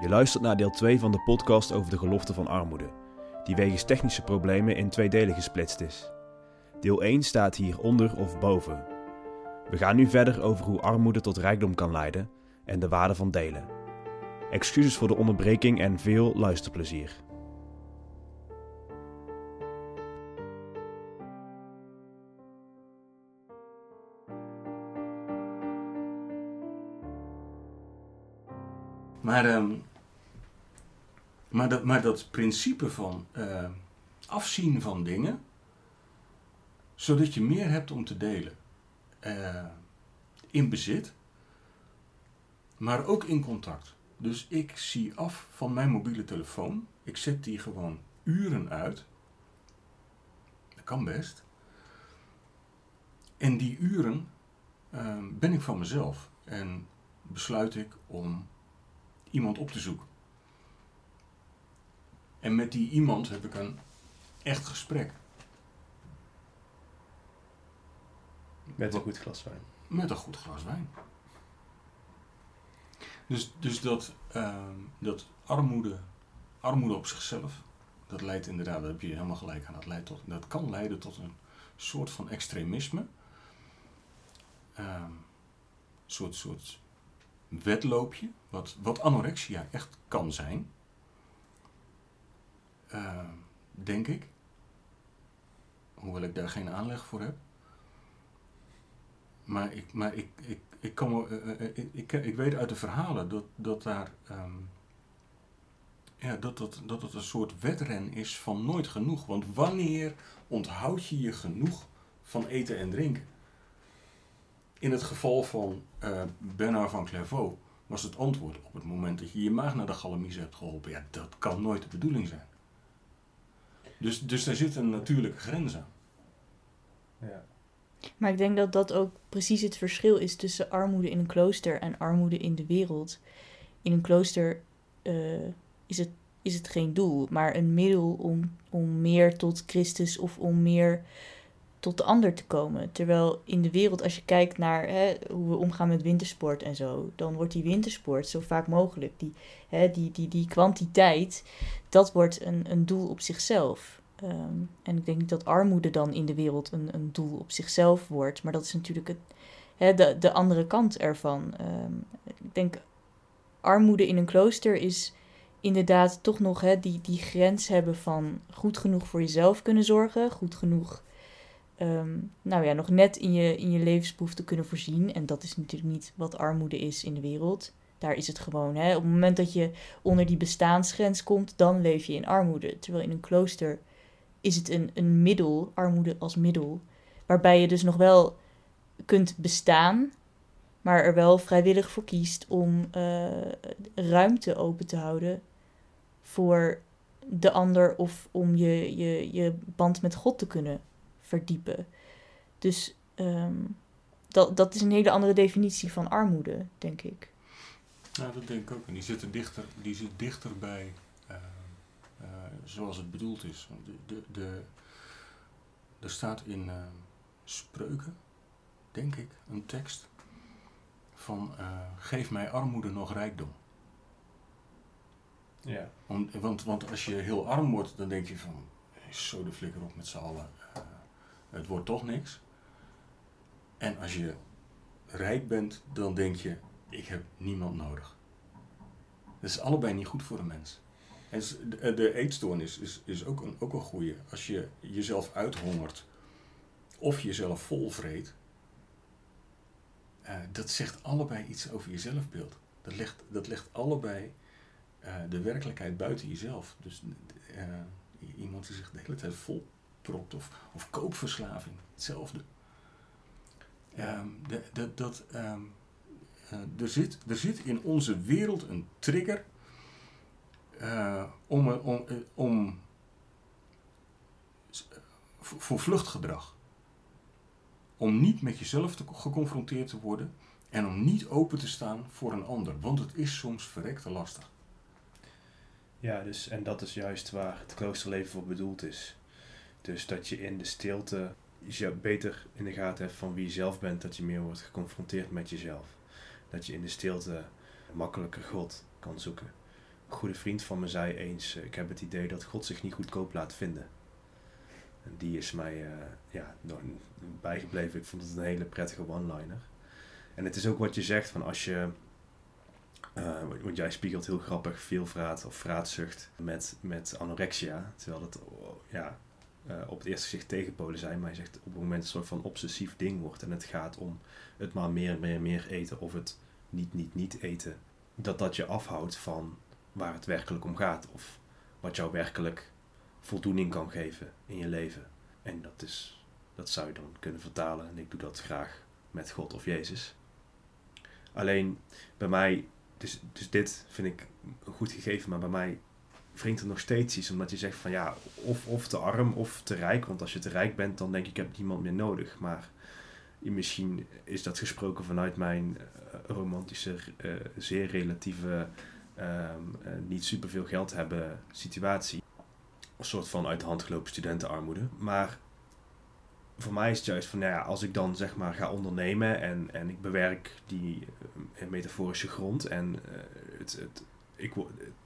Je luistert naar deel 2 van de podcast over de gelofte van armoede, die wegens technische problemen in twee delen gesplitst is. Deel 1 staat hier onder of boven. We gaan nu verder over hoe armoede tot rijkdom kan leiden en de waarde van delen. Excuses voor de onderbreking en veel luisterplezier. Maar, ehm, maar, dat, dat principe van eh, afzien van dingen, zodat je meer hebt om te delen. Eh, in bezit, maar ook in contact. Dus ik zie af van mijn mobiele telefoon. Ik zet die gewoon uren uit. Dat kan best. En die uren ehm, ben ik van mezelf. En besluit ik om iemand op te zoeken. En met die iemand heb ik een echt gesprek. Met een goed glas wijn. Met een goed glas wijn. Dus, dus dat, ehm, dat armoede, armoede op zichzelf, dat leidt inderdaad, daar heb je helemaal gelijk aan, dat, leidt tot, dat kan leiden tot een soort van extremisme. Ehm, een soort, soort wedloopje, wat, wat anorexia echt kan zijn. Ehm, denk ik. Hoewel ik daar geen aanleg voor heb. Maar ik, maar ik, ik, ik, kan, wel, eh, eh, ik, ik, weet uit de verhalen dat, dat daar. ehm, ja, dat, dat, dat het een soort wedren is van nooit genoeg. Want wanneer onthoud je je genoeg van eten en drinken? In het geval van eh Bernard van Clairvaux was het antwoord op het moment dat je je maag naar de galamise hebt geholpen. Ja, dat kan nooit de bedoeling zijn. Dus, dus daar zit een natuurlijke grens aan. Ja. Maar ik denk dat dat ook precies het verschil is tussen armoede in een klooster en armoede in de wereld. In een klooster eh, is, het, is het geen doel, maar een middel om, om meer tot Christus of om meer tot de ander te komen. Terwijl in de wereld, als je kijkt naar hè, hoe we omgaan met wintersport en zo, dan wordt die wintersport zo vaak mogelijk. Die, hè, die, die, die kwantiteit, dat wordt een, een doel op zichzelf. Ehm, en ik denk dat armoede dan in de wereld een, een doel op zichzelf wordt. Maar dat is natuurlijk het, hè, de, de andere kant ervan. Ehm, ik denk armoede in een klooster is inderdaad toch nog hè, die, die grens hebben van goed genoeg voor jezelf kunnen zorgen. Goed genoeg, ehm, nou ja, nog net in je, in je levensbehoeften kunnen voorzien. En dat is natuurlijk niet wat armoede is in de wereld. Daar is het gewoon, hè, op het moment dat je onder die bestaansgrens komt, dan leef je in armoede. Terwijl in een klooster is het een, een middel, armoede als middel, waarbij je dus nog wel kunt bestaan, maar er wel vrijwillig voor kiest om eh, ruimte open te houden voor de ander of om je, je, je band met God te kunnen verdiepen. Dus ehm, dat, dat is een hele andere definitie van armoede, denk ik. Ja, dat denk ik ook. En die zit, er dichter, die zit dichter bij eh, eh, zoals het bedoeld is. De, de, de, er staat in eh, Spreuken, denk ik, een tekst van eh, geef mij armoede nog rijkdom. Ja. Om, want, want als je heel arm wordt, dan denk je van, zo de flikker op met z'n allen, het wordt toch niks. En als je rijk bent, dan denk je, ik heb niemand nodig. Dat is allebei niet goed voor een mens. En de, eetstoornis is, is ook een, ook een goeie. Als je jezelf uithongert of jezelf volvreet, eh, dat zegt allebei iets over je zelfbeeld. Dat legt, dat legt allebei eh, de werkelijkheid buiten jezelf. Dus eh, iemand die zich de hele tijd volpropt of, of koopverslaving, hetzelfde. Ehm, de, de, dat, ehm, eh, er, zit, er zit in onze wereld een trigger eh, om, om, eh, om, voor vluchtgedrag. Om niet met jezelf te, geconfronteerd te worden en om niet open te staan voor een ander. Want het is soms verrekte lastig. Ja, dus, en dat is juist waar het kloosterleven voor bedoeld is. Dus dat je in de stilte je beter in de gaten hebt van wie je zelf bent, dat je meer wordt geconfronteerd met jezelf. Dat je in de stilte makkelijker God kan zoeken. Een goede vriend van me zei eens, eh, ik heb het idee dat God zich niet goedkoop laat vinden. En die is mij eh, ja, bijgebleven. Ik vond het een hele prettige one-liner. En het is ook wat je zegt, van als je... eh, want jij spiegelt heel grappig veel vraat of vraatzucht met, met anorexia. Terwijl dat oh, ja, eh, op het eerste gezicht tegenpolen zijn. Maar je zegt op het moment een soort van obsessief ding wordt. En het gaat om het maar meer, meer, meer eten. Of het niet, niet, niet eten. Dat dat je afhoudt van waar het werkelijk om gaat. Of wat jou werkelijk voldoening kan geven in je leven. En dat, is, dat zou je dan kunnen vertalen. En ik doe dat graag met God of Jezus. Alleen bij mij, dus, dus dit vind ik een goed gegeven, maar bij mij wringt er nog steeds iets. Omdat je zegt van ja, of, of te arm of te rijk. Want als je te rijk bent, dan denk ik, heb niemand meer nodig. Maar misschien is dat gesproken vanuit mijn eh, romantische, eh, zeer relatieve, eh, niet superveel geld hebben situatie. Een soort van uit de hand gelopen studentenarmoede. Maar voor mij is het juist van, nou ja, als ik dan zeg maar ga ondernemen en, en ik bewerk die metaforische grond en het, het, ik,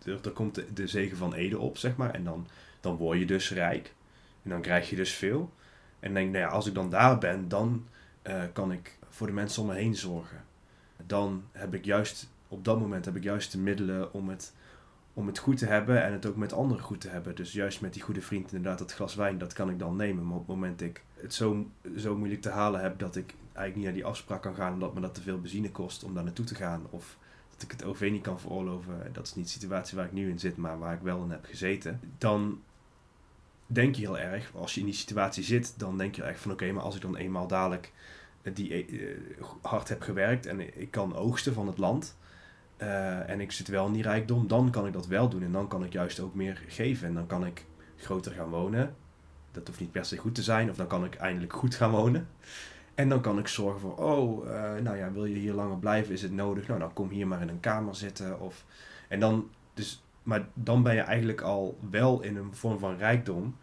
er, er komt de, zegen van Ede op, zeg maar, en dan, dan word je dus rijk. En dan krijg je dus veel. En denk, nou ja, als ik dan daar ben, dan eh, kan ik voor de mensen om me heen zorgen. Dan heb ik juist, op dat moment heb ik juist de middelen om het, om het goed te hebben en het ook met anderen goed te hebben. Dus juist met die goede vriend, inderdaad, dat glas wijn, dat kan ik dan nemen. Maar op het moment ik het zo, zo moeilijk te halen heb dat ik eigenlijk niet naar die afspraak kan gaan omdat me dat te veel benzine kost om daar naartoe te gaan. Of dat ik het OV niet kan veroorloven. Dat is niet de situatie waar ik nu in zit, maar waar ik wel in heb gezeten. Dan denk je heel erg, als je in die situatie zit, dan denk je erg van oké, maar als ik dan eenmaal dadelijk eh, die eh, hard heb gewerkt en ik kan oogsten van het land. eh, en ik zit wel in die rijkdom, dan kan ik dat wel doen. En dan kan ik juist ook meer geven. En dan kan ik groter gaan wonen. Dat hoeft niet per se goed te zijn. Of dan kan ik eindelijk goed gaan wonen. En dan kan ik zorgen voor, oh, eh, nou ja, wil je hier langer blijven? Is het nodig? Nou, dan kom hier maar in een kamer zitten. Of, en dan, dus, maar dan ben je eigenlijk al wel in een vorm van rijkdom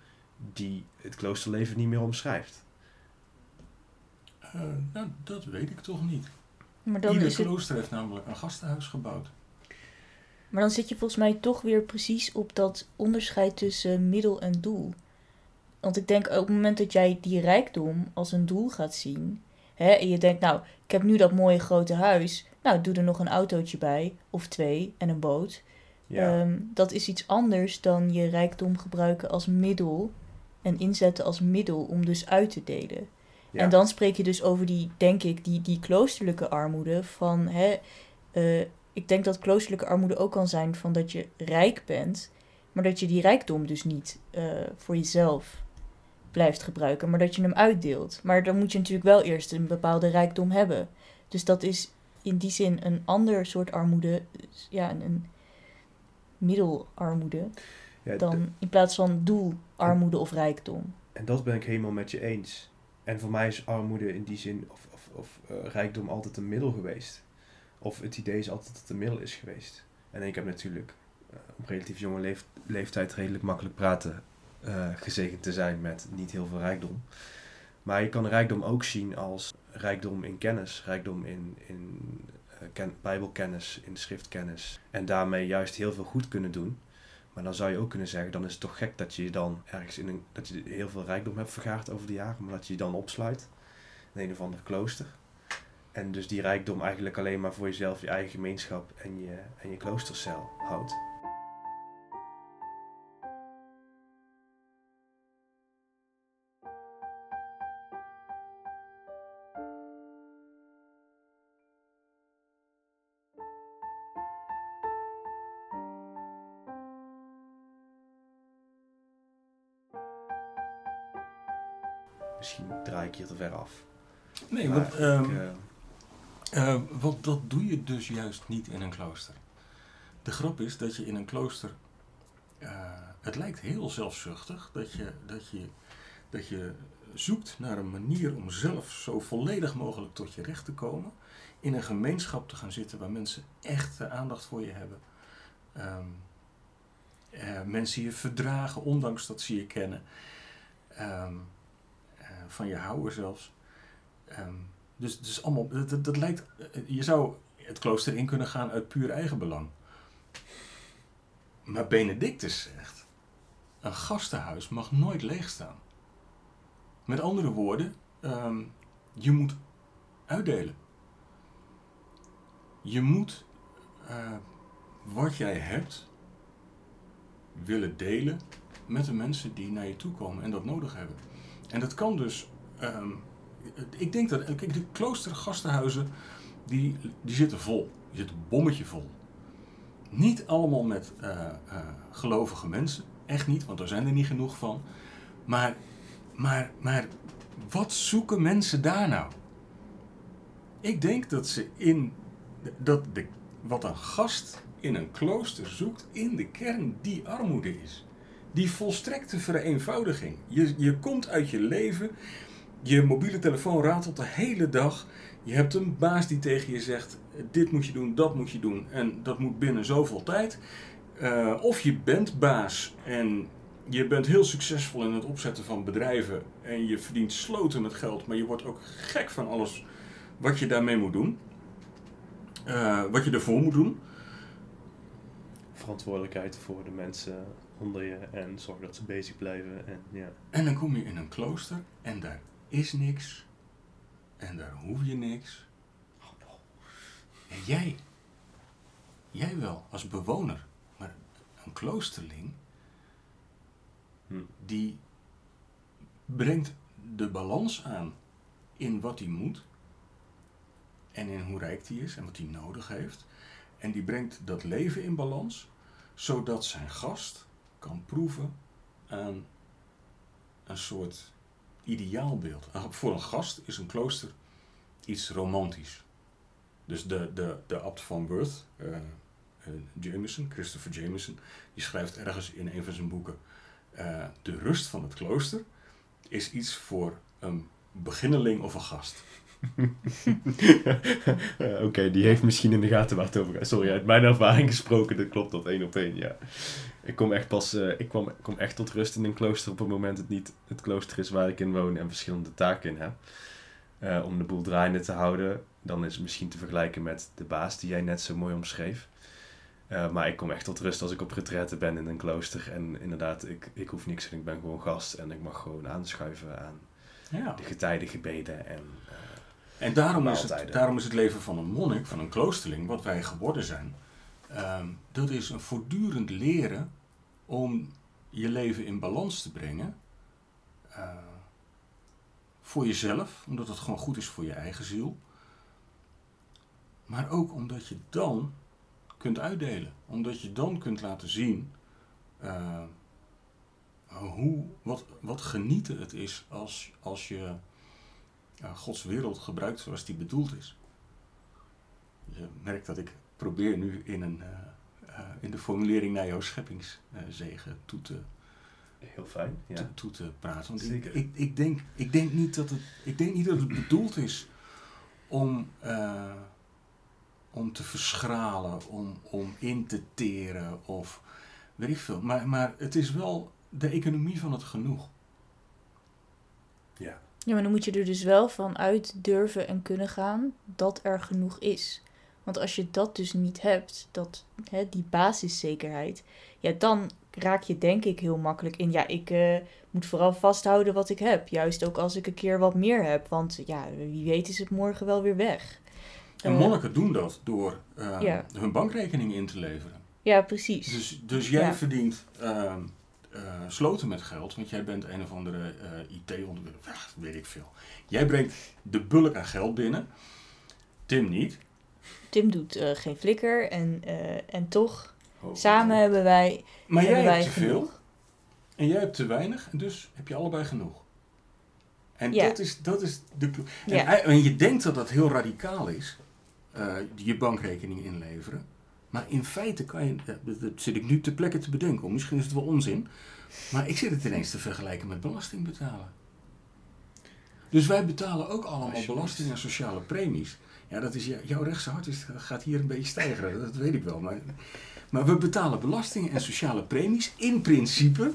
die het kloosterleven niet meer omschrijft. Eh, nou, dat weet ik toch niet. Maar dan, Ieder is het, klooster heeft namelijk een gastenhuis gebouwd. maar dan zit je volgens mij toch weer precies op dat onderscheid tussen middel en doel. Want ik denk op het moment dat jij die rijkdom als een doel gaat zien. Hè, en je denkt, nou, ik heb nu dat mooie grote huis. Nou, doe er nog een autootje bij. Of twee en een boot. Ja, Ehm, dat is iets anders dan je rijkdom gebruiken als middel. En inzetten als middel om dus uit te delen. ja. En dan spreek je dus over die, denk ik, die, die kloosterlijke armoede. Van, hè, eh, ik denk dat kloosterlijke armoede ook kan zijn van dat je rijk bent, maar dat je die rijkdom dus niet eh, voor jezelf blijft gebruiken, maar dat je hem uitdeelt. Maar dan moet je natuurlijk wel eerst een bepaalde rijkdom hebben. Dus dat is in die zin een ander soort armoede, dus ja, een, een middelarmoede, Ja, dan in plaats van doelarmoede of rijkdom. En dat ben ik helemaal met je eens. En voor mij is armoede in die zin, of, of, of eh, rijkdom, altijd een middel geweest. Of het idee is altijd dat het een middel is geweest. En ik heb natuurlijk eh, op relatief jonge leef- leeftijd redelijk makkelijk praten eh, gezegend te zijn met niet heel veel rijkdom. Maar je kan rijkdom ook zien als rijkdom in kennis, rijkdom in, in eh, ken- bijbelkennis, in schriftkennis. En daarmee juist heel veel goed kunnen doen. Maar dan zou je ook kunnen zeggen, dan is het toch gek dat je dan ergens in een, dat je heel veel rijkdom hebt vergaard over de jaren, maar dat je je dan opsluit in een of ander klooster. En dus die rijkdom eigenlijk alleen maar voor jezelf, je eigen gemeenschap en je, en je kloostercel houdt. Nee, want, ehm, ik, eh, Eh, want dat doe je dus juist niet in een klooster. De grap is dat je in een klooster. eh, het lijkt heel zelfzuchtig dat je, dat, je, dat je zoekt naar een manier om zelf zo volledig mogelijk tot je recht te komen. In een gemeenschap te gaan zitten waar mensen echt de aandacht voor je hebben. Ehm, eh, mensen je verdragen, ondanks dat ze je kennen. Ehm, eh, van je houden zelfs. Ehm, dus, dus allemaal, dat, dat, lijkt, eh, je zou het klooster in kunnen gaan uit puur eigenbelang. maar Benedictus zegt, een gastenhuis mag nooit leeg staan. Met andere woorden, ehm, je moet uitdelen. Je moet eh, wat jij hebt willen delen met de mensen die naar je toe komen en dat nodig hebben. En dat kan dus, ehm, ik denk dat, kijk, de kloostergastenhuizen, die, die zitten vol. Die zitten bommetje vol. Niet allemaal met uh, uh, gelovige mensen, echt niet, want er zijn er niet genoeg van. Maar, maar, maar wat zoeken mensen daar nou? Ik denk dat ze in dat de, wat een gast in een klooster zoekt, in de kern die armoede is. Die volstrekte vereenvoudiging. Je, je komt uit je leven, je mobiele telefoon ratelt de hele dag. Je hebt een baas die tegen je zegt: dit moet je doen, dat moet je doen en dat moet binnen zoveel tijd. Uh, of je bent baas en je bent heel succesvol in het opzetten van bedrijven en je verdient sloten met geld, maar je wordt ook gek van alles wat je daarmee moet doen. Uh, wat je ervoor moet doen. Verantwoordelijkheid voor de mensen onder je en zorg dat ze bezig blijven. En, ja. en dan kom je in een klooster en daar is niks. En daar hoef je niks. En jij, jij wel als bewoner, maar een kloosterling, hm. die brengt de balans aan in wat hij moet en in hoe rijk hij is en wat hij nodig heeft. En die brengt dat leven in balans, zodat zijn gast kan proeven aan een soort ideaalbeeld. Voor een gast is een klooster iets romantisch. Dus de, de, de abt van Worth, uh, Jameson, Christopher Jameson, die schrijft ergens in een van zijn boeken: uh, De rust van het klooster is iets voor een beginneling of een gast. Oké, die heeft misschien in de gaten waar het over gaat. Sorry, uit mijn ervaring gesproken, dat klopt tot één op één, ja. Ik kom echt pas, uh, ik kwam, kom echt tot rust in een klooster op het moment het niet het klooster is waar ik in woon en verschillende taken in heb. Uh, om de boel draaiende te houden, dan is het misschien te vergelijken met de baas die jij net zo mooi omschreef. Uh, maar ik kom echt tot rust als ik op retraite ben in een klooster. En inderdaad, ik, ik hoef niks en ik ben gewoon gast. En ik mag gewoon aanschuiven aan ja. de getijdengebeden en en daarom is, het, daarom is het leven van een monnik, van een kloosterling, wat wij geworden zijn, ehm, dat is een voortdurend leren om je leven in balans te brengen. Uh, voor jezelf, omdat het gewoon goed is voor je eigen ziel. Maar ook omdat je dan kunt uitdelen. Omdat je dan kunt laten zien uh, hoe, wat, wat genieten het is als, als je ja, Gods wereld gebruikt zoals die bedoeld is. Je merkt dat ik probeer nu in, een, uh, uh, in de formulering naar jouw scheppingszegen toe te, Heel fijn, ja. toe, toe te praten. Want Zeker. Ik, ik, ik, denk, ik, denk niet dat het, ik denk niet dat het bedoeld is om, uh, om te verschralen, om, om in te teren of weet ik veel. Maar, maar het is wel de economie van het genoeg. Ja. Ja, maar dan moet je er dus wel van uit durven en kunnen gaan dat er genoeg is. Want als je dat dus niet hebt, dat, hè, die basiszekerheid, ja, dan raak je denk ik heel makkelijk in. Ja, ik uh, moet vooral vasthouden wat ik heb. Juist ook als ik een keer wat meer heb. Want ja, wie weet is het morgen wel weer weg. En uh, monniken doen dat door uh, ja. hun bankrekening in te leveren. Ja, precies. Dus, dus jij ja. verdient ehm, uh, sloten met geld, want jij bent een of andere uh, IT-ontwerper, weet ik veel. Jij brengt de bulk aan geld binnen, Tim niet. Tim doet uh, geen flikker en, en toch, oh, samen oh. hebben wij. Maar hebben jij hebt te veel en jij hebt te weinig, en dus heb je allebei genoeg. En ja. dat, is, dat is de. En, ja. en je denkt dat dat heel radicaal is, je bankrekening inleveren. Maar in feite kan je, dat zit ik nu ter plekke te bedenken, misschien is het wel onzin, maar ik zit het ineens te vergelijken met belasting betalen. Dus wij betalen ook allemaal belasting en sociale premies. Ja, dat is, jouw rechtse hart is, gaat hier een beetje stijgen, dat weet ik wel. Maar, maar we betalen belastingen en sociale premies in principe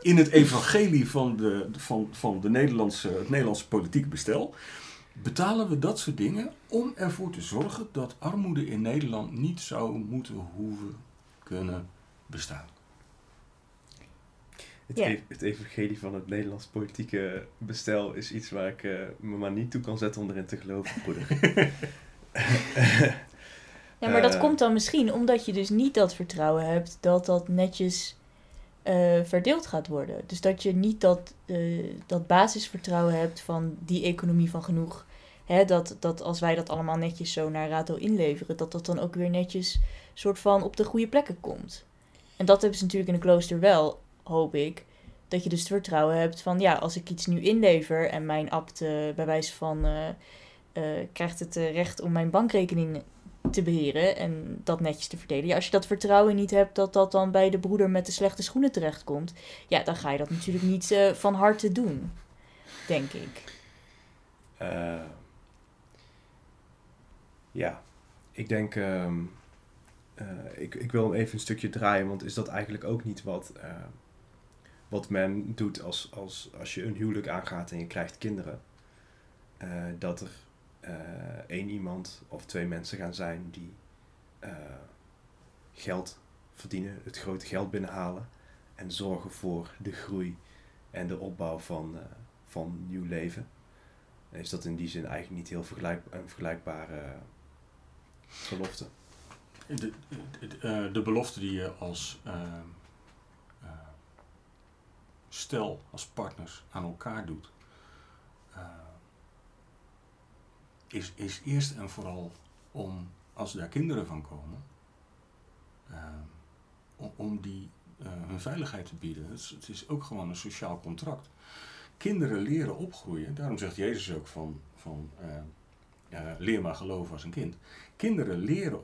in het evangelie van, de, van, van de Nederlandse, het Nederlandse politieke bestel betalen we dat soort dingen om ervoor te zorgen dat armoede in Nederland niet zou moeten hoeven kunnen bestaan. Het, ev- het evangelie van het Nederlands politieke bestel is iets waar ik eh, me maar niet toe kan zetten om erin te geloven, broeder. Ja, maar dat Eh. komt dan misschien omdat je dus niet dat vertrouwen hebt dat dat netjes eh, verdeeld gaat worden. Dus dat je niet dat, eh, dat basisvertrouwen hebt van die economie van genoeg. Hè, dat, dat als wij dat allemaal netjes zo naar Rato inleveren, dat dat dan ook weer netjes soort van op de goede plekken komt. En dat hebben ze natuurlijk in een klooster wel, hoop ik. Dat je dus het vertrouwen hebt van ja, als ik iets nu inlever en mijn abt bij wijze van eh, eh, krijgt het eh, recht om mijn bankrekening te beheren en dat netjes te verdelen. Ja, als je dat vertrouwen niet hebt dat dat dan bij de broeder met de slechte schoenen terechtkomt, ja, dan ga je dat natuurlijk niet van harte doen, denk ik. Ja, ik denk. ehm, eh, ik, ik wil hem even een stukje draaien, want is dat eigenlijk ook niet wat, eh, wat men doet als, als, als je een huwelijk aangaat en je krijgt kinderen? Eh, dat er één iemand of twee mensen gaan zijn die geld verdienen, het grote geld binnenhalen en zorgen voor de groei en de opbouw van, van nieuw leven is dat in die zin eigenlijk niet heel vergelijk, een vergelijkbare belofte. De, eh, de belofte die je als eh, stel, als partners aan elkaar doet, is, is eerst en vooral om, als daar kinderen van komen, om, om die hun veiligheid te bieden. Het is, het is ook gewoon een sociaal contract. Kinderen leren opgroeien, daarom zegt Jezus ook van, van eh, leer maar geloven als een kind. Kinderen leren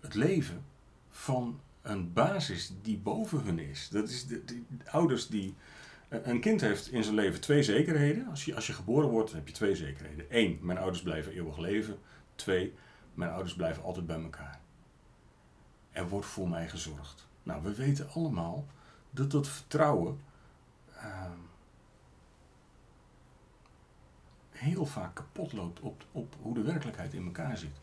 het leven van een basis die boven hun is. Dat is de, de- de ouders die. eh, Een kind heeft in zijn leven twee zekerheden. Als je, als je geboren wordt, heb je twee zekerheden. Eén, mijn ouders blijven eeuwig leven. Twee, mijn ouders blijven altijd bij elkaar. Er wordt voor mij gezorgd. Nou, we weten allemaal dat dat vertrouwen ehm, heel vaak kapot loopt op, op hoe de werkelijkheid in elkaar zit.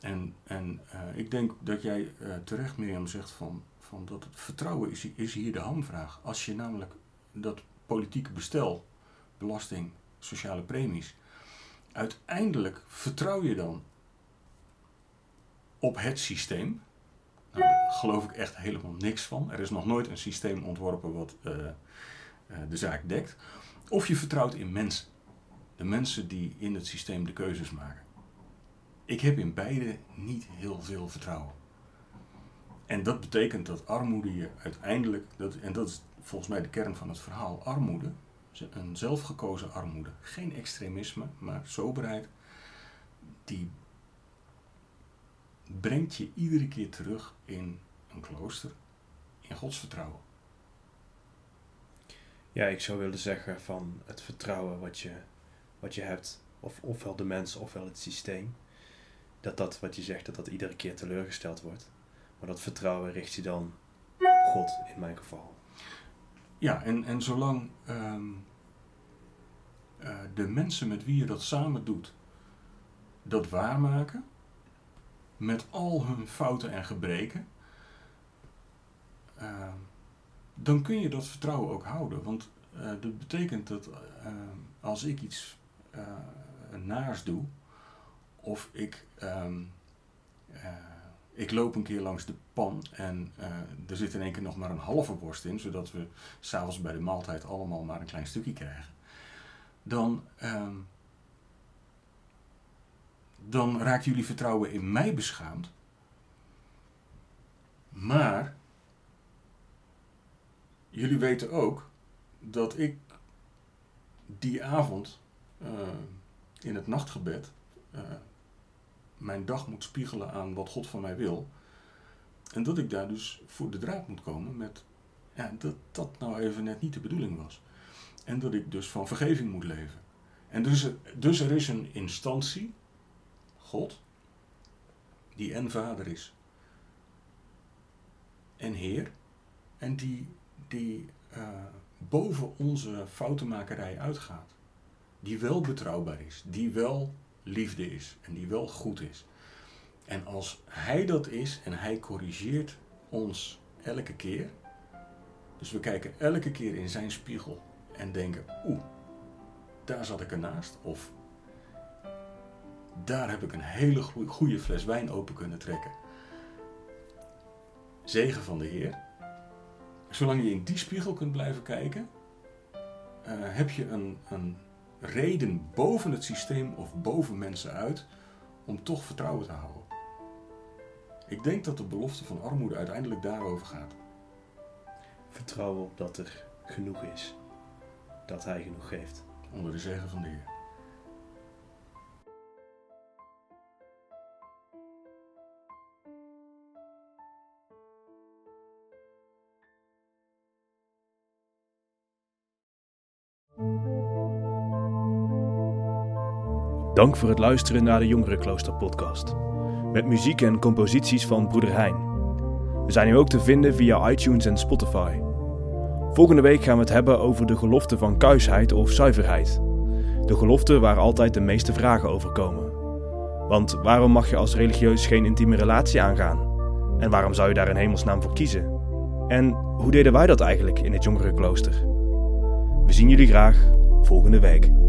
En, en eh, ik denk dat jij eh, terecht, Mirjam, zegt van, van dat het vertrouwen is, is hier de hamvraag. Als je namelijk dat politieke bestel, belasting, sociale premies, uiteindelijk vertrouw je dan op het systeem. Nou, daar geloof ik echt helemaal niks van. Er is nog nooit een systeem ontworpen wat eh, de zaak dekt. Of je vertrouwt in mensen. De mensen die in het systeem de keuzes maken. Ik heb in beide niet heel veel vertrouwen. En dat betekent dat armoede je uiteindelijk, dat, en dat is volgens mij de kern van het verhaal, armoede, een zelfgekozen armoede, geen extremisme, maar soberheid, die brengt je iedere keer terug in een klooster, in Gods vertrouwen. Ja, ik zou willen zeggen van het vertrouwen wat je, wat je hebt, of ofwel de mensen ofwel het systeem, dat dat wat je zegt, dat dat iedere keer teleurgesteld wordt. Maar dat vertrouwen richt je dan op God in mijn geval. Ja, en, en zolang ehm, eh, de mensen met wie je dat samen doet, dat waarmaken, met al hun fouten en gebreken, ehm, dan kun je dat vertrouwen ook houden. Want eh, dat betekent dat ehm, als ik iets eh, naars doe, of ik, ehm, eh, ik loop een keer langs de pan en eh, er zit in één keer nog maar een halve worst in, zodat we s'avonds bij de maaltijd allemaal maar een klein stukje krijgen, dan, ehm, dan raakt jullie vertrouwen in mij beschaamd. Maar jullie weten ook dat ik die avond eh, in het nachtgebed eh, mijn dag moet spiegelen aan wat God van mij wil. En dat ik daar dus voor de draad moet komen met ja, dat dat nou even net niet de bedoeling was. En dat ik dus van vergeving moet leven. En dus, dus er is een instantie, God, die en vader is. En Heer. En die, die eh, boven onze foutenmakerij uitgaat. Die wel betrouwbaar is. Die wel liefde is. En die wel goed is. En als Hij dat is en Hij corrigeert ons elke keer. Dus we kijken elke keer in zijn spiegel en denken: oeh, daar zat ik ernaast. Of daar heb ik een hele goede fles wijn open kunnen trekken. Zegen van de Heer. Zolang je in die spiegel kunt blijven kijken, uh, heb je een, een reden boven het systeem of boven mensen uit om toch vertrouwen te houden. Ik denk dat de belofte van armoede uiteindelijk daarover gaat. Vertrouwen op dat er genoeg is. Dat hij genoeg geeft. Onder de zegen van de Heer. Dank voor het luisteren naar de Jongerenklooster podcast. Met muziek en composities van Broeder Hein. We zijn nu ook te vinden via iTunes en Spotify. Volgende week gaan we het hebben over de gelofte van kuisheid of zuiverheid. De gelofte waar altijd de meeste vragen over komen. Want waarom mag je als religieus geen intieme relatie aangaan? En waarom zou je daar in hemelsnaam voor kiezen? En hoe deden wij dat eigenlijk in het jongerenklooster? We zien jullie graag volgende week.